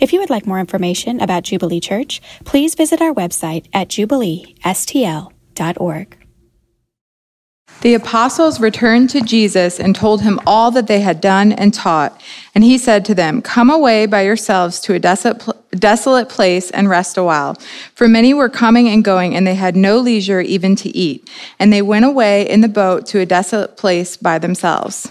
If you would like more information about Jubilee Church, please visit our website at jubileestl.org. The apostles returned to Jesus and told him all that they had done and taught. And he said to them, Come away by yourselves to a desolate, place and rest a while. For many were coming and going, and they had no leisure even to eat. And they went away in the boat to a desolate place by themselves.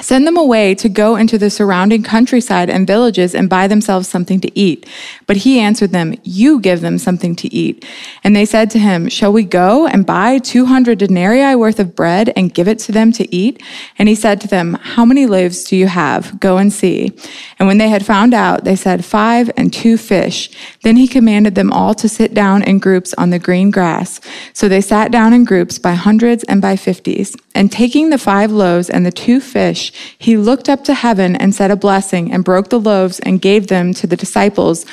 Send them away to go into the surrounding countryside and villages and buy themselves something to eat. But he answered them, You give them something to eat. And they said to him, Shall we go and buy 200 denarii worth of bread and give it to them to eat? And he said to them, How many loaves do you have? Go and see. And when they had found out, they said, Five and two fish. Then he commanded them all to sit down in groups on the green grass. So they sat down in groups by hundreds and by fifties. And taking the five loaves and the two fish, he looked up to heaven and said a blessing and broke the loaves and gave them to the disciples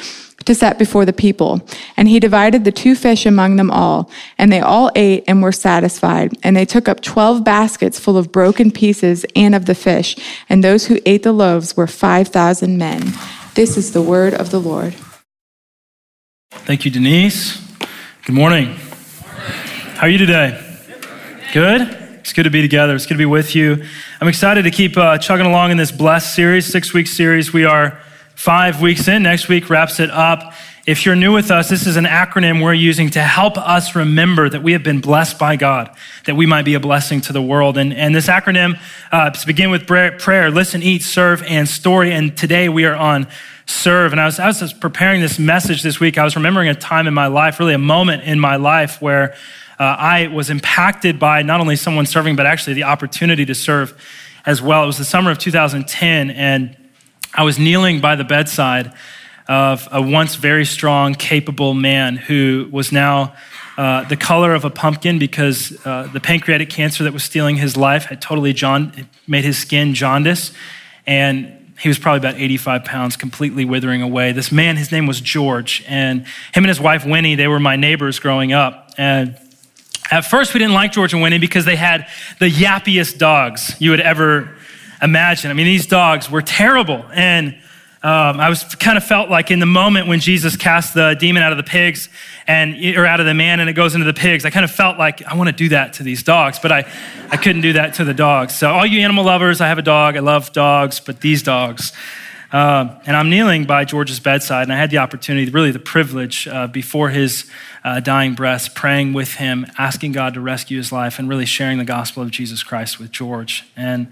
to set before the people. And he divided the two fish among them all. And they all ate and were satisfied. And they took up twelve baskets full of broken pieces and of the fish. And those who ate the loaves were 5,000 men. This is the word of the Lord. Thank you, Denise. Good morning. How are you today? Good? It's good to be together. It's good to be with you. I'm excited to keep uh, chugging along in this Blessed series, six week series. We are five weeks in. Next week wraps it up. If you're new with us, this is an acronym we're using to help us remember that we have been blessed by God, that we might be a blessing to the world. And, and this acronym uh, to begin with prayer, listen, eat, serve, and story. And today we are on serve. And I was, I was preparing this message this week. I was remembering a time in my life, really a moment in my life where uh, I was impacted by not only someone serving, but actually the opportunity to serve as well. It was the summer of 2010, and I was kneeling by the bedside of a once very strong, capable man who was now uh, the color of a pumpkin because uh, the pancreatic cancer that was stealing his life had totally jaund- made his skin jaundice. And he was probably about 85 pounds, completely withering away. This man, his name was George, and him and his wife Winnie, they were my neighbors growing up. And at first, we didn't like George and Winnie because they had the yappiest dogs you would ever imagine. I mean, these dogs were terrible. And um, I was kind of felt like in the moment when Jesus cast the demon out of the pigs and or out of the man and it goes into the pigs, I kind of felt like I want to do that to these dogs, but I, I couldn't do that to the dogs. So all you animal lovers, I have a dog. I love dogs, but these dogs. Um, and I'm kneeling by George's bedside, and I had the opportunity, really the privilege, uh, before his uh, dying breath, praying with him, asking God to rescue his life, and really sharing the gospel of Jesus Christ with George. And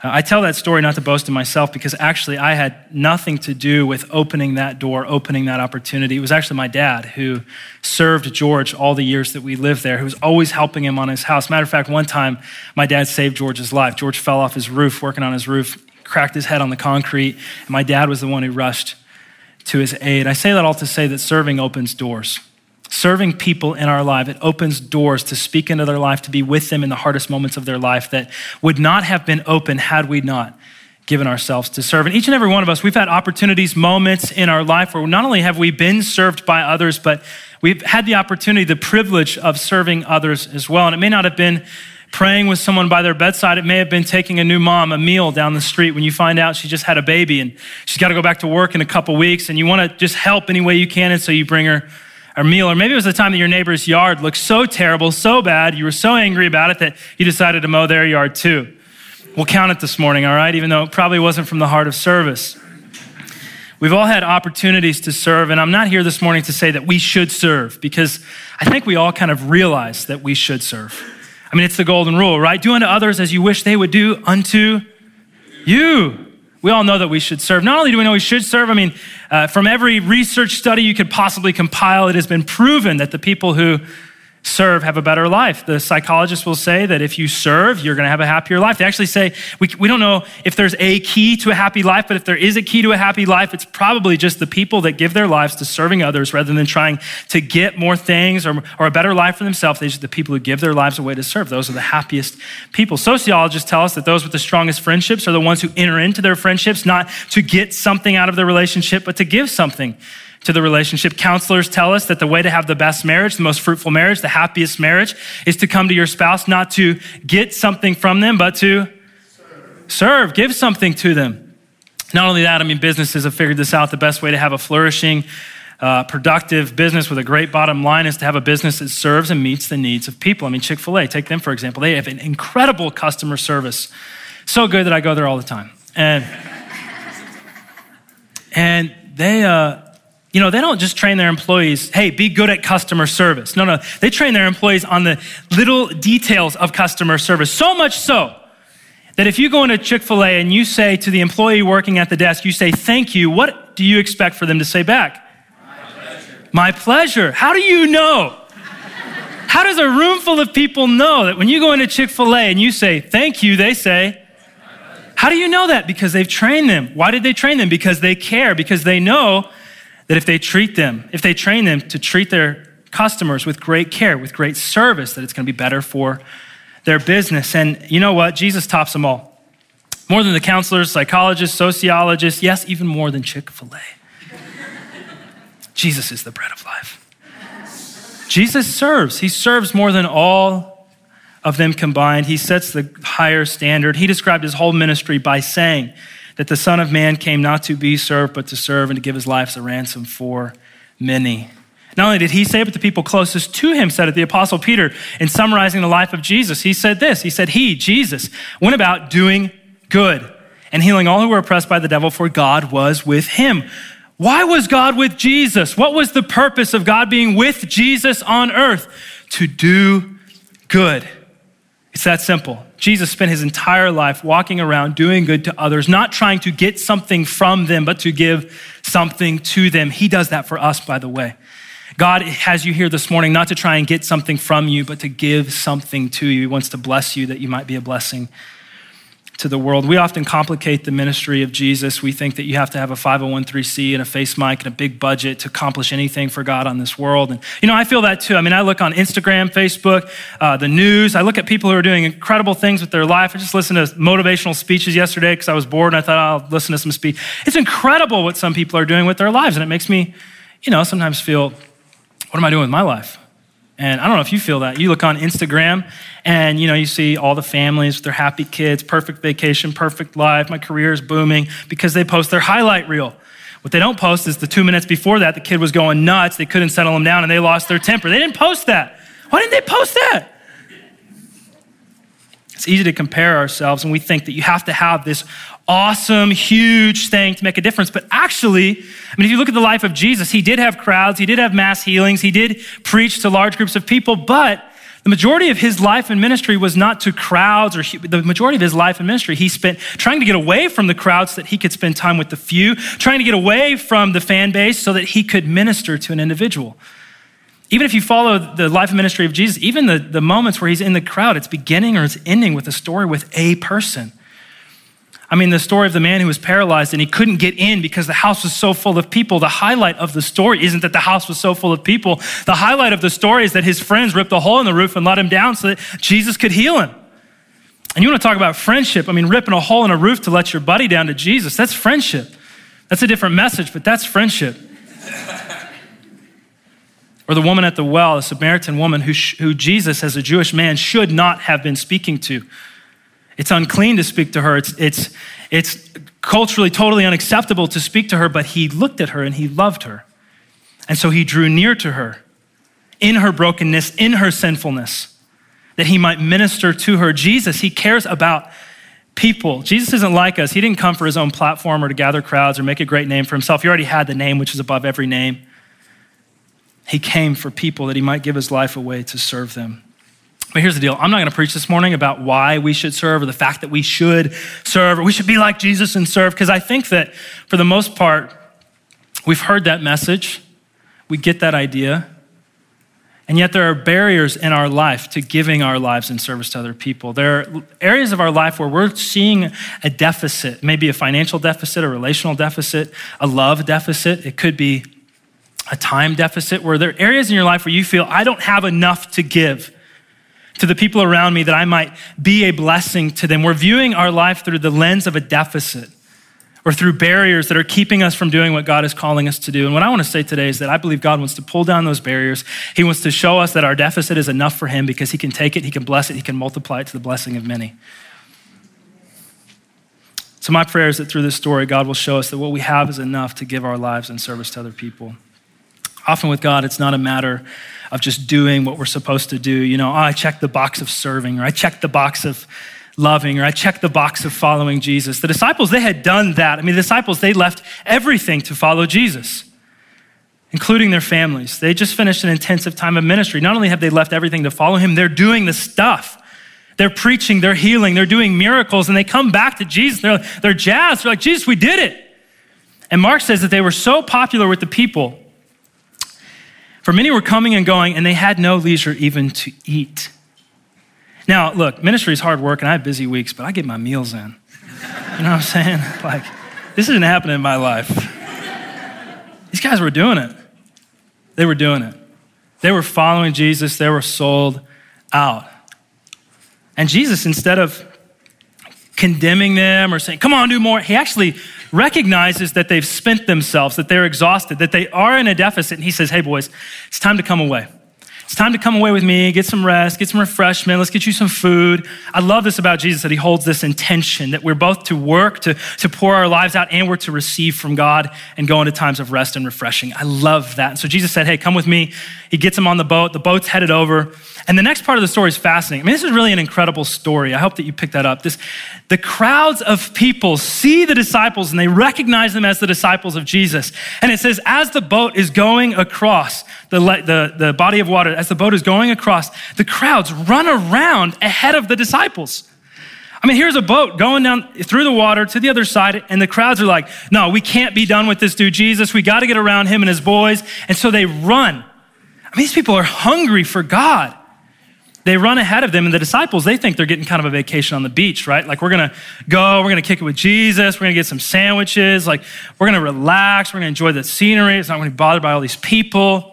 uh, I tell that story not to boast in myself because actually I had nothing to do with opening that door, opening that opportunity. It was actually my dad who served George all the years that we lived there, who was always helping him on his house. Matter of fact, one time my dad saved George's life. George fell off his roof, working on his roof, cracked his head on the concrete, and my dad was the one who rushed to his aid. I say that all to say that serving opens doors serving people in our life, it opens doors to speak into their life, to be with them in the hardest moments of their life that would not have been open had we not given ourselves to serve. And each and every one of us, we've had opportunities, moments in our life where not only have we been served by others, but we've had the opportunity, the privilege of serving others as well. And it may not have been praying with someone by their bedside. It may have been taking a new mom a meal down the street when you find out she just had a baby and she's got to go back to work in a couple weeks and you want to just help any way you can. And so you bring her or meal, or maybe it was the time that your neighbor's yard looked so terrible, so bad, you were so angry about it that you decided to mow their yard too. We'll count it this morning, all right, even though it probably wasn't from the heart of service. We've all had opportunities to serve, and I'm not here this morning to say that we should serve because I think we all kind of realize that we should serve. I mean, it's the golden rule, right? Do unto others as you wish they would do unto you we all know that we should serve. Not only do we know we should serve, I mean, uh, from every research study you could possibly compile, it has been proven that the people who serve have a better life. The psychologists will say that if you serve, you're going to have a happier life. They actually say we, we don't know if there's a key to a happy life, but if there is a key to a happy life, it's probably just the people that give their lives to serving others rather than trying to get more things or, or a better life for themselves. These are the people who give their lives away to serve. Those are the happiest people. Sociologists tell us that those with the strongest friendships are the ones who enter into their friendships not to get something out of their relationship, but to give something to the relationship. Counselors tell us that the way to have the best marriage, the most fruitful marriage, the happiest marriage is to come to your spouse not to get something from them, but to serve, serve give something to them. Not only that, I mean, businesses have figured this out. The best way to have a flourishing, uh, productive business with a great bottom line is to have a business that serves and meets the needs of people. I mean, Chick fil A, take them for example. They have an incredible customer service. So good that I go there all the time. And, and they, uh, you know, they don't just train their employees, hey, be good at customer service. No, no. They train their employees on the little details of customer service. So much so that if you go into Chick fil A and you say to the employee working at the desk, you say, thank you, what do you expect for them to say back? My pleasure. My pleasure. How do you know? How does a room full of people know that when you go into Chick fil A and you say, thank you, they say, how do you know that? Because they've trained them. Why did they train them? Because they care, because they know that if they treat them, if they train them to treat their customers with great care, with great service, that it's going to be better for their business. And you know what? Jesus tops them all. More than the counselors, psychologists, sociologists, yes, even more than Chick fil A. Jesus is the bread of life. Jesus serves. He serves more than all of them combined. He sets the higher standard. He described his whole ministry by saying, that the Son of Man came not to be served, but to serve and to give his life as a ransom for many. Not only did he say it, but the people closest to him said it. The Apostle Peter, in summarizing the life of Jesus, he said this He said, He, Jesus, went about doing good and healing all who were oppressed by the devil, for God was with him. Why was God with Jesus? What was the purpose of God being with Jesus on earth? To do good. It's that simple. Jesus spent his entire life walking around doing good to others, not trying to get something from them, but to give something to them. He does that for us, by the way. God has you here this morning not to try and get something from you, but to give something to you. He wants to bless you that you might be a blessing to the world. We often complicate the ministry of Jesus. We think that you have to have a 501c and a face mic and a big budget to accomplish anything for God on this world. And, you know, I feel that too. I mean, I look on Instagram, Facebook, uh, the news. I look at people who are doing incredible things with their life. I just listened to motivational speeches yesterday because I was bored and I thought I'll listen to some speech. It's incredible what some people are doing with their lives. And it makes me, you know, sometimes feel, what am I doing with my life? And I don't know if you feel that. You look on Instagram and you know you see all the families with their happy kids, perfect vacation, perfect life, my career is booming because they post their highlight reel. What they don't post is the 2 minutes before that the kid was going nuts, they couldn't settle him down and they lost their temper. They didn't post that. Why didn't they post that? It's easy to compare ourselves and we think that you have to have this awesome, huge thing to make a difference. But actually, I mean, if you look at the life of Jesus, he did have crowds, he did have mass healings, he did preach to large groups of people, but the majority of his life and ministry was not to crowds, or the majority of his life and ministry he spent trying to get away from the crowds so that he could spend time with the few, trying to get away from the fan base so that he could minister to an individual. Even if you follow the life and ministry of Jesus, even the, the moments where he's in the crowd, it's beginning or it's ending with a story with a person. I mean, the story of the man who was paralyzed and he couldn't get in because the house was so full of people. The highlight of the story isn't that the house was so full of people. The highlight of the story is that his friends ripped a hole in the roof and let him down so that Jesus could heal him. And you want to talk about friendship? I mean, ripping a hole in a roof to let your buddy down to Jesus, that's friendship. That's a different message, but that's friendship. or the woman at the well, the Samaritan woman who, who Jesus, as a Jewish man, should not have been speaking to. It's unclean to speak to her. It's, it's, it's culturally totally unacceptable to speak to her, but he looked at her and he loved her. And so he drew near to her in her brokenness, in her sinfulness, that he might minister to her. Jesus, he cares about people. Jesus isn't like us. He didn't come for his own platform or to gather crowds or make a great name for himself. He already had the name which is above every name. He came for people that he might give his life away to serve them. But here's the deal I'm not going to preach this morning about why we should serve or the fact that we should serve or we should be like Jesus and serve, because I think that for the most part, we've heard that message, we get that idea. And yet, there are barriers in our life to giving our lives in service to other people. There are areas of our life where we're seeing a deficit, maybe a financial deficit, a relational deficit, a love deficit. It could be a time deficit, where there are areas in your life where you feel, I don't have enough to give to the people around me that I might be a blessing to them. We're viewing our life through the lens of a deficit or through barriers that are keeping us from doing what God is calling us to do. And what I want to say today is that I believe God wants to pull down those barriers. He wants to show us that our deficit is enough for Him because He can take it, He can bless it, He can multiply it to the blessing of many. So, my prayer is that through this story, God will show us that what we have is enough to give our lives in service to other people. Often with God, it's not a matter of just doing what we're supposed to do. You know, oh, I checked the box of serving, or I checked the box of loving, or I checked the box of following Jesus. The disciples, they had done that. I mean, the disciples, they left everything to follow Jesus, including their families. They just finished an intensive time of ministry. Not only have they left everything to follow him, they're doing the stuff. They're preaching, they're healing, they're doing miracles, and they come back to Jesus. They're, they're jazzed. They're like, Jesus, we did it. And Mark says that they were so popular with the people. For many were coming and going, and they had no leisure even to eat. Now, look, ministry is hard work and I have busy weeks, but I get my meals in. You know what I'm saying? Like, this isn't happening in my life. These guys were doing it. They were doing it. They were following Jesus, they were sold out. And Jesus, instead of condemning them or saying, come on, do more, he actually recognizes that they've spent themselves, that they're exhausted, that they are in a deficit. And he says, hey, boys, it's time to come away. It's time to come away with me, get some rest, get some refreshment, let's get you some food. I love this about Jesus that he holds this intention that we're both to work, to, to pour our lives out, and we're to receive from God and go into times of rest and refreshing. I love that. And so Jesus said, Hey, come with me. He gets him on the boat. The boat's headed over. And the next part of the story is fascinating. I mean, this is really an incredible story. I hope that you picked that up. This, the crowds of people see the disciples and they recognize them as the disciples of Jesus. And it says, as the boat is going across the, the, the body of water, as the boat is going across, the crowds run around ahead of the disciples. I mean, here's a boat going down through the water to the other side, and the crowds are like, no, we can't be done with this dude, Jesus. We got to get around him and his boys. And so they run. I mean, these people are hungry for God they run ahead of them, and the disciples, they think they're getting kind of a vacation on the beach, right? Like, we're gonna go, we're gonna kick it with Jesus, we're gonna get some sandwiches, like, we're gonna relax, we're gonna enjoy the scenery, it's not gonna be bothered by all these people.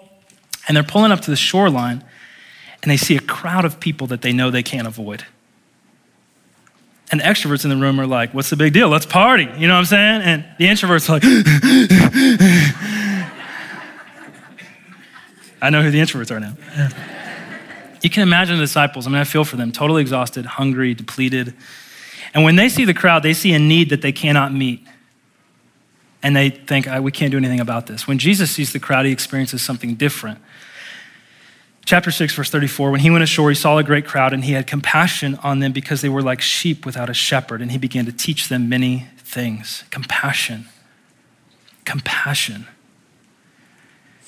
And they're pulling up to the shoreline, and they see a crowd of people that they know they can't avoid. And the extroverts in the room are like, What's the big deal? Let's party. You know what I'm saying? And the introverts are like, I know who the introverts are now. You can imagine the disciples. I mean, I feel for them, totally exhausted, hungry, depleted. And when they see the crowd, they see a need that they cannot meet. And they think, we can't do anything about this. When Jesus sees the crowd, he experiences something different. Chapter 6, verse 34 When he went ashore, he saw a great crowd, and he had compassion on them because they were like sheep without a shepherd. And he began to teach them many things. Compassion. Compassion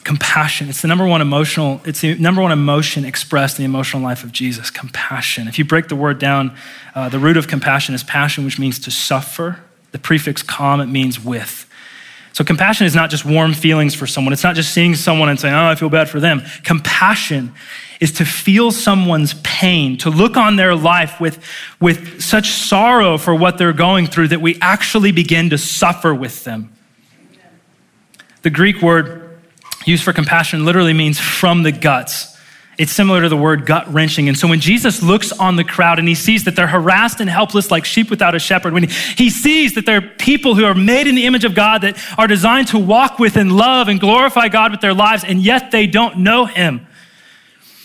compassion. It's the number one emotional, it's the number one emotion expressed in the emotional life of Jesus, compassion. If you break the word down, uh, the root of compassion is passion, which means to suffer. The prefix com, it means with. So compassion is not just warm feelings for someone. It's not just seeing someone and saying, oh, I feel bad for them. Compassion is to feel someone's pain, to look on their life with, with such sorrow for what they're going through that we actually begin to suffer with them. The Greek word used for compassion literally means from the guts. It's similar to the word gut wrenching. And so when Jesus looks on the crowd and he sees that they're harassed and helpless like sheep without a shepherd, when he sees that they're people who are made in the image of God that are designed to walk with and love and glorify God with their lives, and yet they don't know him.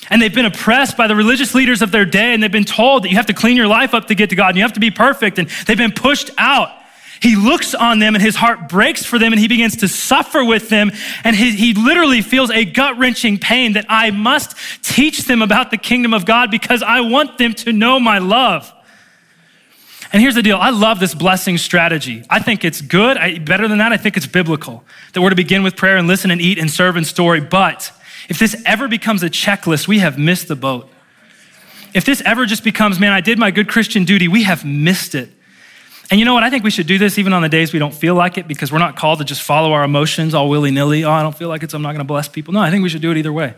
And they've been oppressed by the religious leaders of their day, and they've been told that you have to clean your life up to get to God, and you have to be perfect, and they've been pushed out. He looks on them and his heart breaks for them and he begins to suffer with them. And he, he literally feels a gut wrenching pain that I must teach them about the kingdom of God because I want them to know my love. And here's the deal I love this blessing strategy. I think it's good. I, better than that, I think it's biblical that we're to begin with prayer and listen and eat and serve and story. But if this ever becomes a checklist, we have missed the boat. If this ever just becomes, man, I did my good Christian duty, we have missed it. And you know what? I think we should do this even on the days we don't feel like it because we're not called to just follow our emotions all willy nilly. Oh, I don't feel like it, so I'm not going to bless people. No, I think we should do it either way.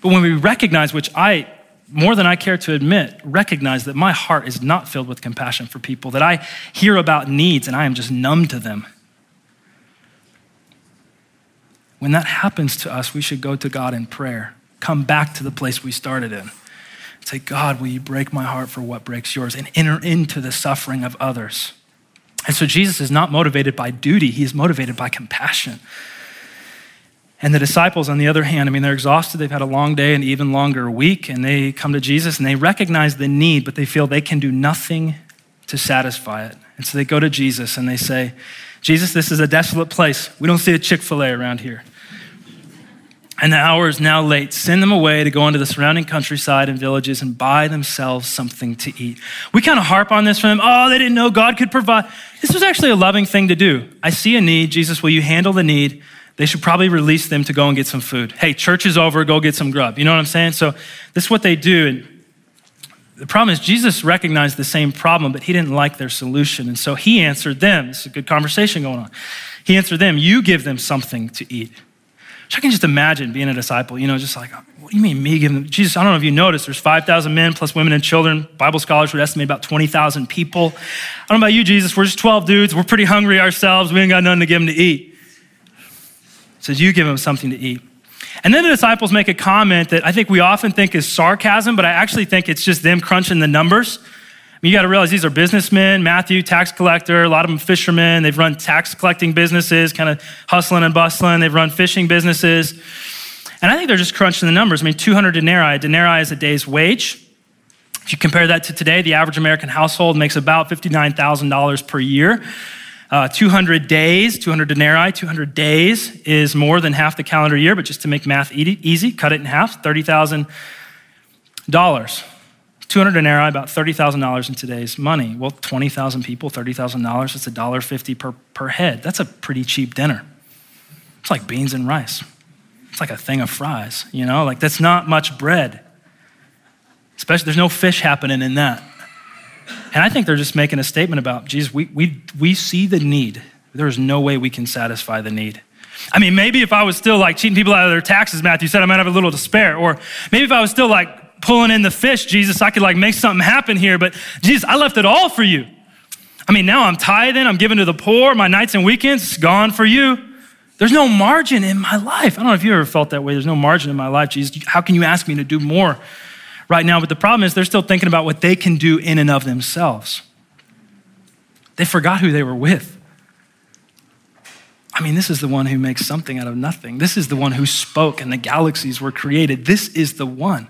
But when we recognize, which I, more than I care to admit, recognize that my heart is not filled with compassion for people, that I hear about needs and I am just numb to them. When that happens to us, we should go to God in prayer, come back to the place we started in. Say, God, will you break my heart for what breaks yours and enter into the suffering of others? And so Jesus is not motivated by duty, he is motivated by compassion. And the disciples, on the other hand, I mean, they're exhausted. They've had a long day, and even longer week, and they come to Jesus and they recognize the need, but they feel they can do nothing to satisfy it. And so they go to Jesus and they say, Jesus, this is a desolate place. We don't see a Chick fil A around here. And the hour is now late. Send them away to go into the surrounding countryside and villages and buy themselves something to eat. We kind of harp on this for them. Oh, they didn't know God could provide. This was actually a loving thing to do. I see a need. Jesus, will you handle the need? They should probably release them to go and get some food. Hey, church is over, go get some grub. You know what I'm saying? So this is what they do. And the problem is, Jesus recognized the same problem, but he didn't like their solution. And so he answered them. Is a good conversation going on. He answered them, You give them something to eat. I can just imagine being a disciple, you know, just like, what do you mean me giving them? Jesus, I don't know if you noticed, there's 5,000 men plus women and children. Bible scholars would estimate about 20,000 people. I don't know about you, Jesus, we're just 12 dudes. We're pretty hungry ourselves. We ain't got nothing to give them to eat says, You give them something to eat. And then the disciples make a comment that I think we often think is sarcasm, but I actually think it's just them crunching the numbers. Mean, you got to realize these are businessmen. Matthew, tax collector, a lot of them fishermen. They've run tax collecting businesses, kind of hustling and bustling. They've run fishing businesses. And I think they're just crunching the numbers. I mean, 200 denarii. Denarii is a day's wage. If you compare that to today, the average American household makes about $59,000 per year. Uh, 200 days, 200 denarii, 200 days is more than half the calendar year, but just to make math easy, cut it in half, $30,000. 200 denarii, about $30,000 in today's money. Well, 20,000 people, $30,000, it's $1.50 per, per head. That's a pretty cheap dinner. It's like beans and rice. It's like a thing of fries, you know? Like, that's not much bread. Especially, there's no fish happening in that. And I think they're just making a statement about, Jesus, we, we, we see the need. There is no way we can satisfy the need. I mean, maybe if I was still like cheating people out of their taxes, Matthew said, I might have a little despair. Or maybe if I was still like pulling in the fish, Jesus, I could like make something happen here. But Jesus, I left it all for you. I mean, now I'm tithing, I'm giving to the poor, my nights and weekends gone for you. There's no margin in my life. I don't know if you ever felt that way. There's no margin in my life, Jesus. How can you ask me to do more right now. But the problem is they're still thinking about what they can do in and of themselves. They forgot who they were with. I mean, this is the one who makes something out of nothing. This is the one who spoke and the galaxies were created. This is the one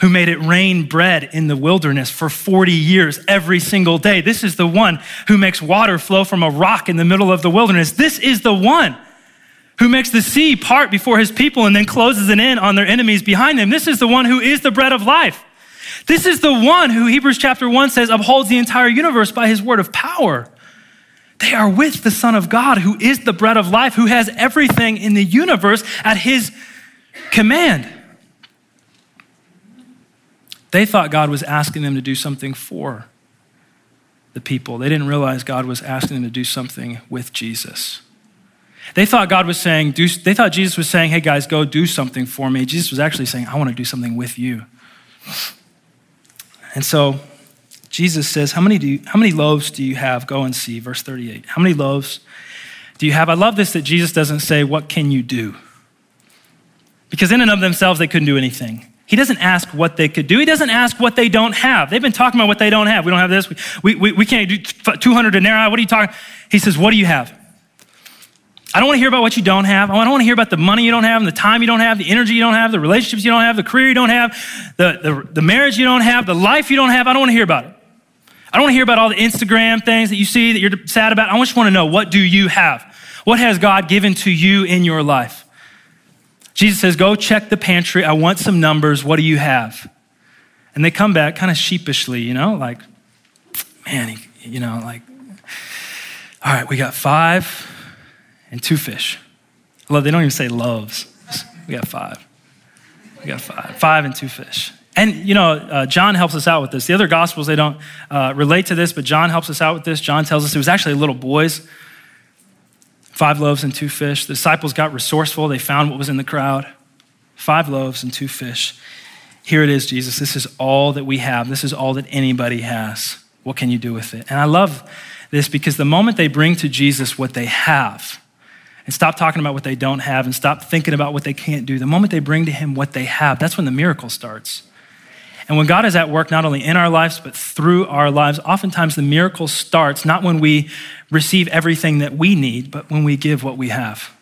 who made it rain bread in the wilderness for 40 years every single day. This is the one who makes water flow from a rock in the middle of the wilderness. This is the one who makes the sea part before his people and then closes it in on their enemies behind them. This is the one who is the bread of life. This is the one who Hebrews chapter 1 says upholds the entire universe by his word of power. They are with the Son of God, who is the bread of life, who has everything in the universe at his command. They thought God was asking them to do something for the people. They didn't realize God was asking them to do something with Jesus. They thought God was saying, do, they thought Jesus was saying, hey guys, go do something for me. Jesus was actually saying, I want to do something with you. And so Jesus says, how many, do you, how many loaves do you have? Go and see. Verse 38. How many loaves do you have? I love this that Jesus doesn't say, what can you do? Because in and of themselves, they couldn't do anything. He doesn't ask what they could do. He doesn't ask what they don't have. They've been talking about what they don't have. We don't have this. We, we, we can't do 200 denarii. What are you talking? He says, what do you have? I don't want to hear about what you don't have. I don't want to hear about the money you don't have, and the time you don't have, the energy you don't have, the relationships you don't have, the career you don't have, the, the, the marriage you don't have, the life you don't have. I don't want to hear about it. I don't want to hear about all the Instagram things that you see that you're sad about. I just want to know what do you have? What has God given to you in your life? Jesus says, Go check the pantry. I want some numbers. What do you have? And they come back kind of sheepishly, you know, like, man, you know, like, all right, we got five and two fish. Love, they don't even say loaves. We got five. We got five. Five and two fish. And, you know, uh, John helps us out with this. The other gospels, they don't uh, relate to this, but John helps us out with this. John tells us it was actually little boys, five loaves and two fish. The disciples got resourceful. They found what was in the crowd. five loaves and two fish. Here it is, Jesus. This is all that we have. This is all that anybody has. What can you do with it? And I love this because the moment they bring to Jesus what they have, and stop talking about what they don't have and stop thinking about what they can't do, the moment they bring to Him what they have, that's when the miracle starts. And when God is at work, not only in our lives, but through our lives, oftentimes the miracle starts not when we receive everything that we need, but when we give what we have.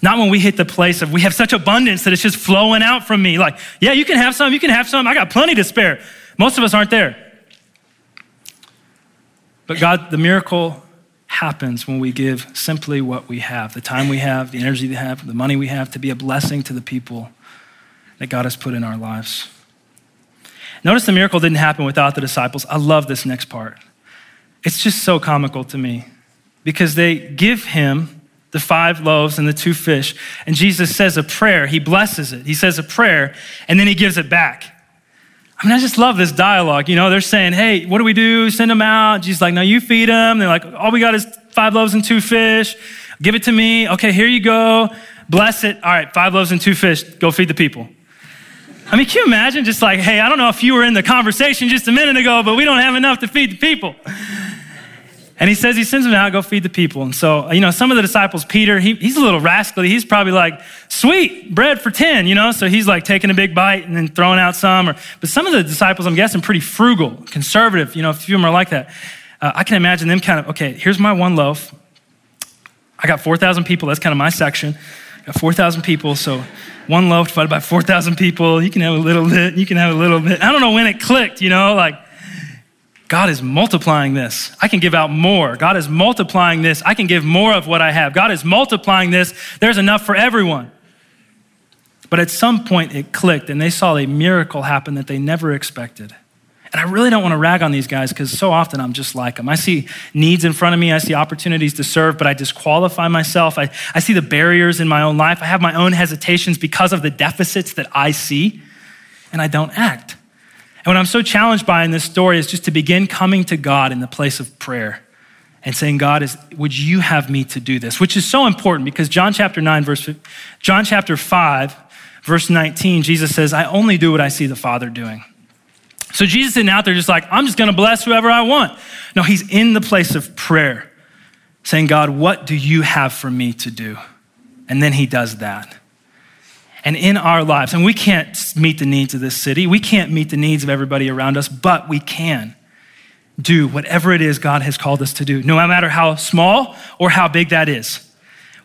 Not when we hit the place of we have such abundance that it's just flowing out from me. Like, yeah, you can have some, you can have some. I got plenty to spare. Most of us aren't there. But God, the miracle happens when we give simply what we have the time we have, the energy we have, the money we have to be a blessing to the people that God has put in our lives. Notice the miracle didn't happen without the disciples. I love this next part. It's just so comical to me because they give him the five loaves and the two fish, and Jesus says a prayer. He blesses it. He says a prayer, and then he gives it back. I mean, I just love this dialogue. You know, they're saying, hey, what do we do? Send them out. Jesus like, no, you feed them. They're like, all we got is five loaves and two fish. Give it to me. Okay, here you go. Bless it. All right, five loaves and two fish. Go feed the people. I mean, can you imagine just like, hey, I don't know if you were in the conversation just a minute ago, but we don't have enough to feed the people. And he says he sends them out, go feed the people. And so, you know, some of the disciples, Peter, he, he's a little rascally. He's probably like, sweet, bread for 10, you know? So he's like taking a big bite and then throwing out some. Or, but some of the disciples, I'm guessing, pretty frugal, conservative, you know, a few of them are like that. Uh, I can imagine them kind of, okay, here's my one loaf. I got 4,000 people. That's kind of my section. Uh, Got 4,000 people. So one loaf divided by 4,000 people. You can have a little bit, you can have a little bit. I don't know when it clicked, you know, like God is multiplying this. I can give out more. God is multiplying this. I can give more of what I have. God is multiplying this. There's enough for everyone. But at some point it clicked and they saw a miracle happen that they never expected. And I really don't want to rag on these guys because so often I'm just like them. I see needs in front of me, I see opportunities to serve, but I disqualify myself. I, I see the barriers in my own life. I have my own hesitations because of the deficits that I see, and I don't act. And what I'm so challenged by in this story is just to begin coming to God in the place of prayer and saying, God, is, would you have me to do this? Which is so important because John chapter 9, verse, John chapter 5, verse 19, Jesus says, I only do what I see the Father doing. So Jesus isn't out there just like, I'm just going to bless whoever I want. No, he's in the place of prayer, saying, God, what do you have for me to do? And then he does that. And in our lives, and we can't meet the needs of this city, we can't meet the needs of everybody around us, but we can do whatever it is God has called us to do, no matter how small or how big that is.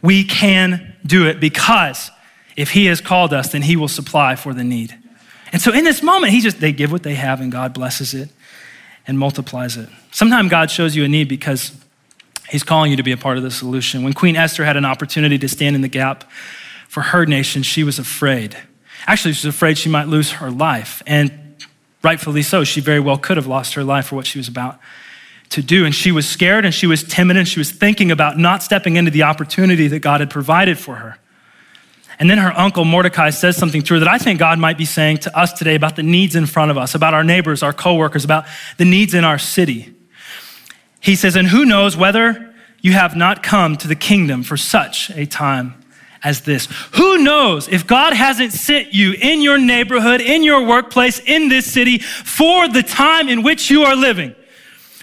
We can do it because if He has called us, then He will supply for the need. And so in this moment, he just, they give what they have and God blesses it and multiplies it. Sometimes God shows you a need because he's calling you to be a part of the solution. When Queen Esther had an opportunity to stand in the gap for her nation, she was afraid. Actually, she was afraid she might lose her life. And rightfully so. She very well could have lost her life for what she was about to do. And she was scared and she was timid and she was thinking about not stepping into the opportunity that God had provided for her. And then her uncle Mordecai says something her that I think God might be saying to us today about the needs in front of us, about our neighbors, our coworkers, about the needs in our city. He says, And who knows whether you have not come to the kingdom for such a time as this? Who knows if God hasn't sent you in your neighborhood, in your workplace, in this city for the time in which you are living?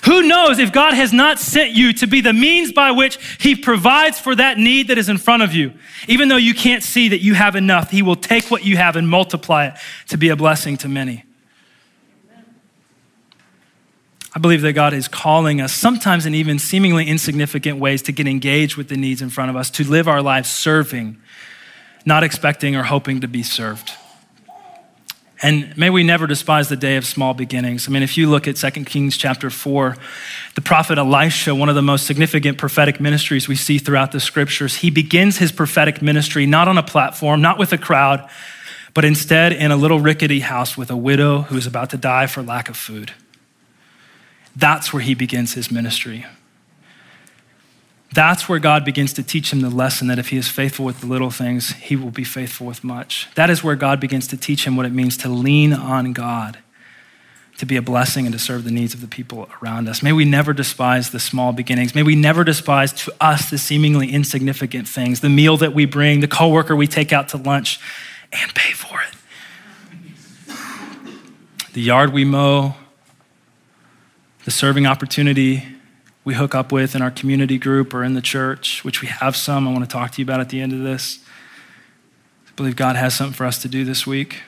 Who knows if God has not sent you to be the means by which He provides for that need that is in front of you? Even though you can't see that you have enough, He will take what you have and multiply it to be a blessing to many. I believe that God is calling us, sometimes in even seemingly insignificant ways, to get engaged with the needs in front of us, to live our lives serving, not expecting or hoping to be served. And may we never despise the day of small beginnings. I mean, if you look at 2 Kings chapter 4, the prophet Elisha, one of the most significant prophetic ministries we see throughout the scriptures, he begins his prophetic ministry not on a platform, not with a crowd, but instead in a little rickety house with a widow who is about to die for lack of food. That's where he begins his ministry. That's where God begins to teach him the lesson that if he is faithful with the little things, he will be faithful with much. That is where God begins to teach him what it means to lean on God, to be a blessing and to serve the needs of the people around us. May we never despise the small beginnings. May we never despise to us the seemingly insignificant things, the meal that we bring, the coworker we take out to lunch. and pay for it. The yard we mow, the serving opportunity we hook up with in our community group or in the church, which we have some. I want to talk to you about at the end of this. I believe God has something for us to do this week.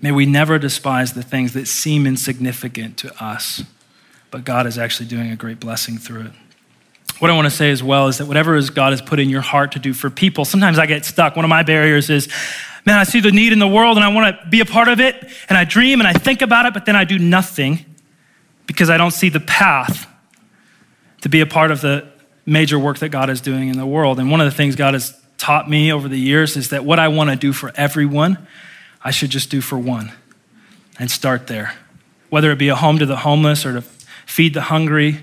May we never despise the things that seem insignificant to us, but God is actually doing a great blessing through it. What I want to say as well is that whatever is God has put in your heart to do for people, sometimes I get stuck. One of my barriers is, man, I see the need in the world and I want to be a part of it, and I dream and I think about it, but then I do nothing because I don't see the path to be a part of the major work that God is doing in the world. And one of the things God has taught me over the years is that what I want to do for everyone, I should just do for one and start there. Whether it be a home to the homeless or to feed the hungry,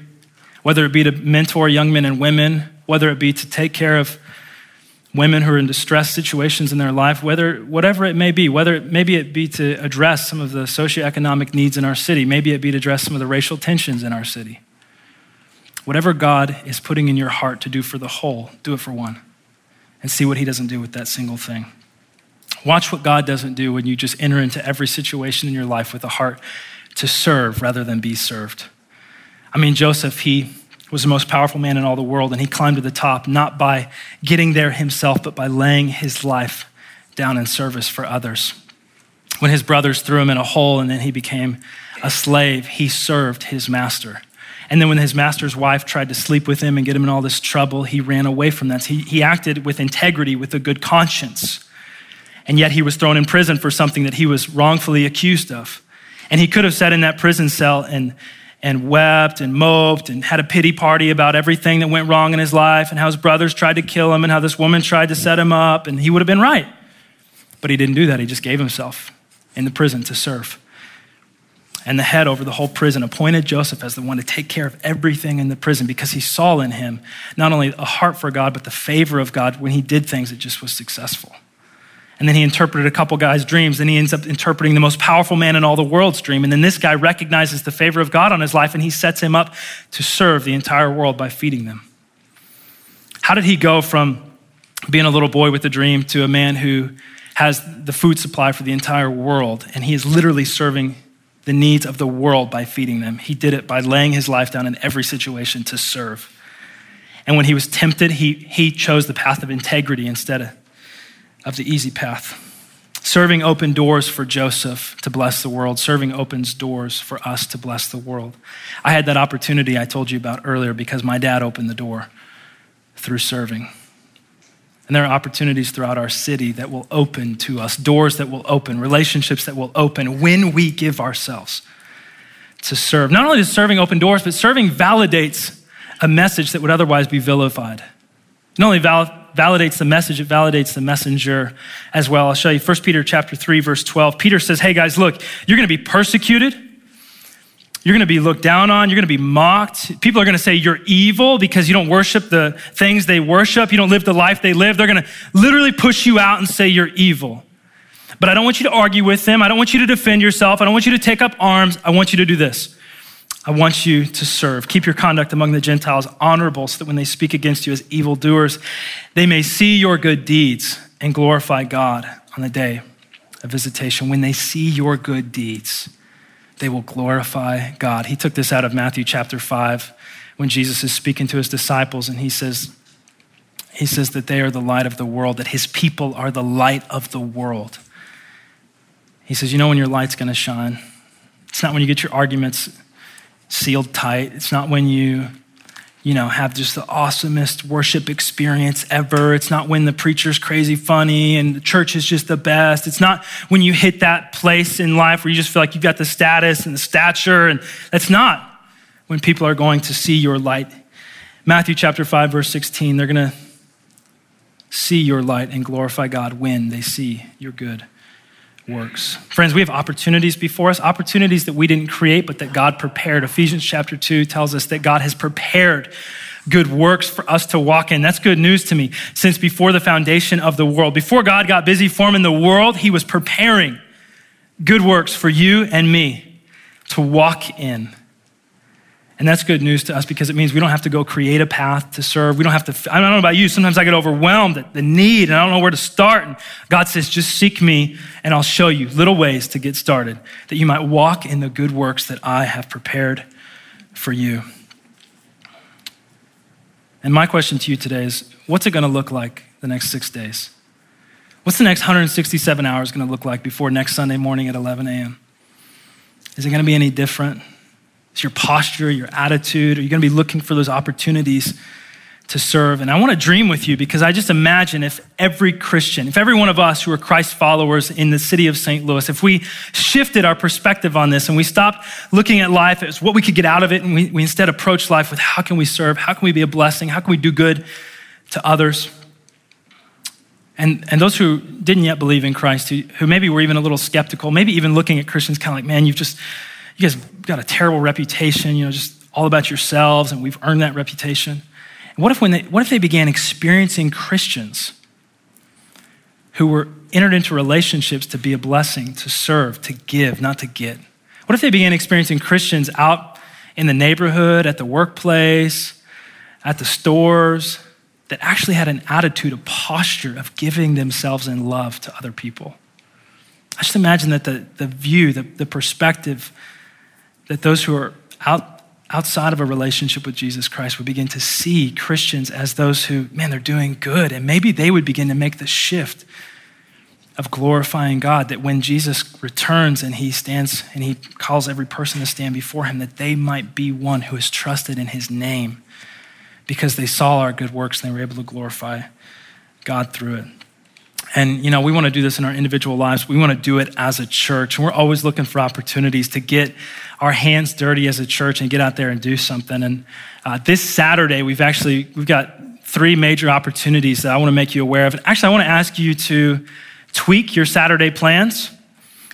whether it be to mentor young men and women, whether it be to take care of women who are in distress situations in their life, whether whatever it may be, whether it, maybe it be to address some of the socioeconomic needs in our city, maybe it be to address some of the racial tensions in our city. Whatever God is putting in your heart to do for the whole, do it for one and see what he doesn't do with that single thing. Watch what God doesn't do when you just enter into every situation in your life with a heart to serve rather than be served. I mean, Joseph, he was the most powerful man in all the world, and he climbed to the top not by getting there himself, but by laying his life down in service for others. When his brothers threw him in a hole and then he became a slave, he served his master. And then when his master's wife tried to sleep with him and get him in all this trouble, he ran away from that. He, he acted with integrity, with a good conscience. And yet he was thrown in prison for something that he was wrongfully accused of. And he could have sat in that prison cell and, and wept and moped and had a pity party about everything that went wrong in his life and how his brothers tried to kill him and how this woman tried to set him up. And he would have been right. But he didn't do that. He just gave himself in the prison to serve and the head over the whole prison, appointed Joseph as the one to take care of everything in the prison because he saw in him not only a heart for God, but the favor of God when he did things, it just was successful. And then he interpreted a couple guys' dreams. Then he ends up interpreting the most powerful man in all the world's dream. And then this guy recognizes the favor of God on his life and he sets him up to serve the entire world by feeding them. How did he go from being a little boy with a dream to a man who has the food supply for the entire world? And he is literally serving the needs of the world by feeding them. He did it by laying his life down in every situation to serve. And when he was tempted, he, he chose the path of integrity instead of, of the easy path. Serving opened doors for Joseph to bless the world. Serving opens doors for us to bless the world. I had that opportunity I told you about earlier because my dad opened the door through serving. And there are opportunities throughout our city that will open to us, doors that will open, relationships that will open when we give ourselves to serve. Not only does serving open doors, but serving validates a message that would otherwise be vilified. It Not only val- validates the message, it validates the messenger as well. I'll show you 1 Peter chapter 3, verse 12. Peter says, Hey guys, look, you're gonna be persecuted you're going to be looked down on. You're going to be mocked. People are going to say you're evil because you don't worship the things they worship. You don't live the life they live. They're going to literally push you out and say you're evil. But I don't want you to argue with them. I don't want you to defend yourself. I don't want you to take up arms. I want you to do this. I want you to serve. Keep your conduct among the Gentiles honorable so that when they speak against you as evildoers, they may see your good deeds and glorify God on the day of visitation. When they see your good deeds, they will glorify God. He took this out of Matthew chapter 5 when Jesus is speaking to his disciples and he says, he says that they are the light of the world, that his people are the light of the world. He says, You know when your light's gonna shine? It's not when you get your arguments sealed tight. It's not when you you know, have just the awesomest worship experience ever. It's not when the preacher's crazy funny and the church is just the best. It's not when you hit that place in life where you just feel like you've got the status and the stature. And that's not when people are going to see your light. Matthew chapter 5, verse 16, they're going to see your light and glorify God when they see your good works. Friends, we have opportunities before us, opportunities that we didn't create, but that God prepared. Ephesians chapter 2 tells us that God has prepared good works for us to walk in. That's good news to me since before the foundation of the world. Before God got busy forming the world, he was preparing good works for you and me to walk in. And that's good news to us because it means we don't have to go create a path to serve. We don't have to, I don't know about you, sometimes I get overwhelmed at the need and I don't know where to start. And God says, just seek me and I'll show you little ways to get started that you might walk in the good works that I have prepared for you. And my question to you today is what's it going to look like the next six days? What's the next 167 hours going to look like before next Sunday morning at 11 a.m.? Is it going to be any different? Your posture, your attitude? Are you going to be looking for those opportunities to serve? And I want to dream with you because I just imagine if every Christian, if every one of us who are Christ followers in the city of St. Louis, if we shifted our perspective on this and we stopped looking at life as what we could get out of it and we, we instead approach life with how can we serve? How can we be a blessing? How can we do good to others? And, and those who didn't yet believe in Christ, who, who maybe were even a little skeptical, maybe even looking at Christians kind of like, man, you've just, you guys got a terrible reputation, you know, just all about yourselves, and we've earned that reputation. And what if, when they, what if they began experiencing Christians who were entered into relationships to be a blessing, to serve, to give, not to get? What if they began experiencing Christians out in the neighborhood, at the workplace, at the stores, that actually had an attitude, a posture of giving themselves in love to other people? I just imagine that the, the view, the, the perspective that those who are out, outside of a relationship with Jesus Christ would begin to see Christians as those who, man, they're doing good. And maybe they would begin to make the shift of glorifying God, that when Jesus returns and he stands and he calls every person to stand before him, that they might be one who is trusted in his name because they saw our good works and they were able to glorify God through it. And, you know, we want to do this in our individual lives. We want to do it as a church. And we're always looking for opportunities to get our hands dirty as a church and get out there and do something. And uh, this Saturday, we've actually, we've got three major opportunities that I want to make you aware of. And actually, I want to ask you to tweak your Saturday plans.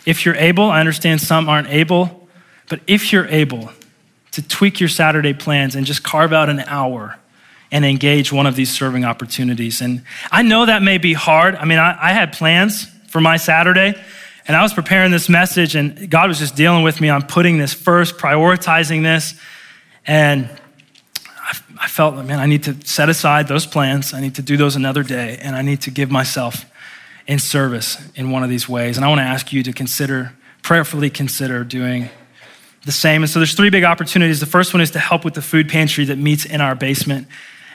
If you're able, I understand some aren't able, but if you're able to tweak your Saturday plans and just carve out an hour and engage one of these serving opportunities. And I know that may be hard. I mean, I, I had plans for my Saturday, and I was preparing this message, and God was just dealing with me on putting this first, prioritizing this. And I, I felt, man, I need to set aside those plans. I need to do those another day, and I need to give myself in service in one of these ways. And I want to ask you to consider, prayerfully consider doing the same. And so there's three big opportunities. The first one is to help with the food pantry that meets in our basement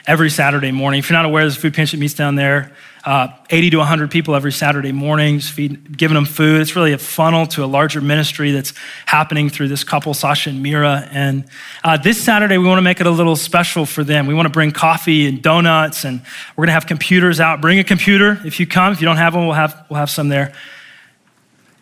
every Saturday morning. If you're not aware, there's a food pantry that meets down there. Uh, 80 to 100 people every Saturday morning, feed, giving them food. It's really a funnel to a larger ministry that's happening through this couple, Sasha and Mira. And uh, this Saturday, we want to make it a little special for them. We want to bring coffee and donuts, and we're going to have computers out. Bring a computer if you come. If you don't have one, we'll have, we'll have some there.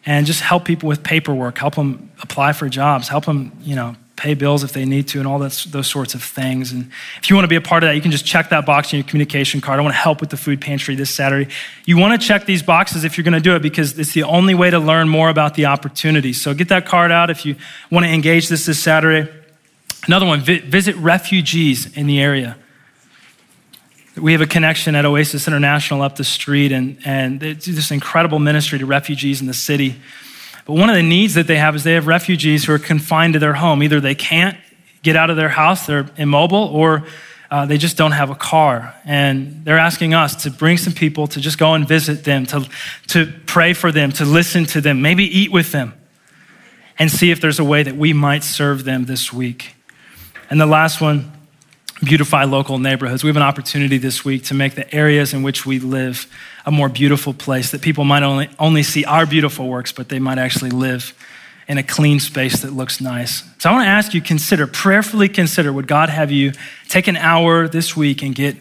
And just help people with paperwork, help them apply for jobs, help them, you know, pay bills if they need to, and all those sorts of things. And if you want to be a part of that, you can just check that box in your communication card. I want to help with the food pantry this Saturday. You want to check these boxes if you're going to do it because it's the only way to learn more about the opportunity. So get that card out if you want to engage this this Saturday. Another one, visit refugees in the area. We have a connection at Oasis International up the street, and, and it's this incredible ministry to refugees in the city. But one of the needs that they have is they have refugees who are confined to their home. Either they can't get out of their house, they're immobile, or uh, they just don't have a car. And they're asking us to bring some people to just go and visit them, to, to pray for them, to listen to them, maybe eat with them, and see if there's a way that we might serve them this week. And the last one, beautify local neighborhoods. We have an opportunity this week to make the areas in which we live a more beautiful place, that people might only, only see our beautiful works, but they might actually live in a clean space that looks nice. So I want to ask you, consider, prayerfully consider, would God have you take an hour this week and get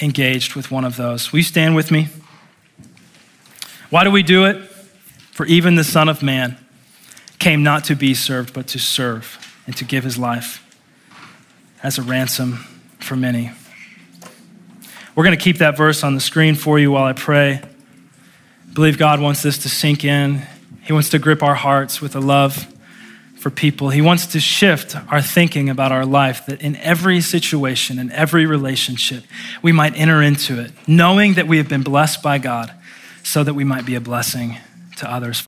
engaged with one of those? Will you stand with me? Why do we do it? For even the Son of Man came not to be served, but to serve and to give his life as a ransom for many. We're going to keep that verse on the screen for you while I pray. I believe God wants this to sink in. He wants to grip our hearts with a love for people. He wants to shift our thinking about our life that in every situation, in every relationship, we might enter into it, knowing that we have been blessed by God so that we might be a blessing to others.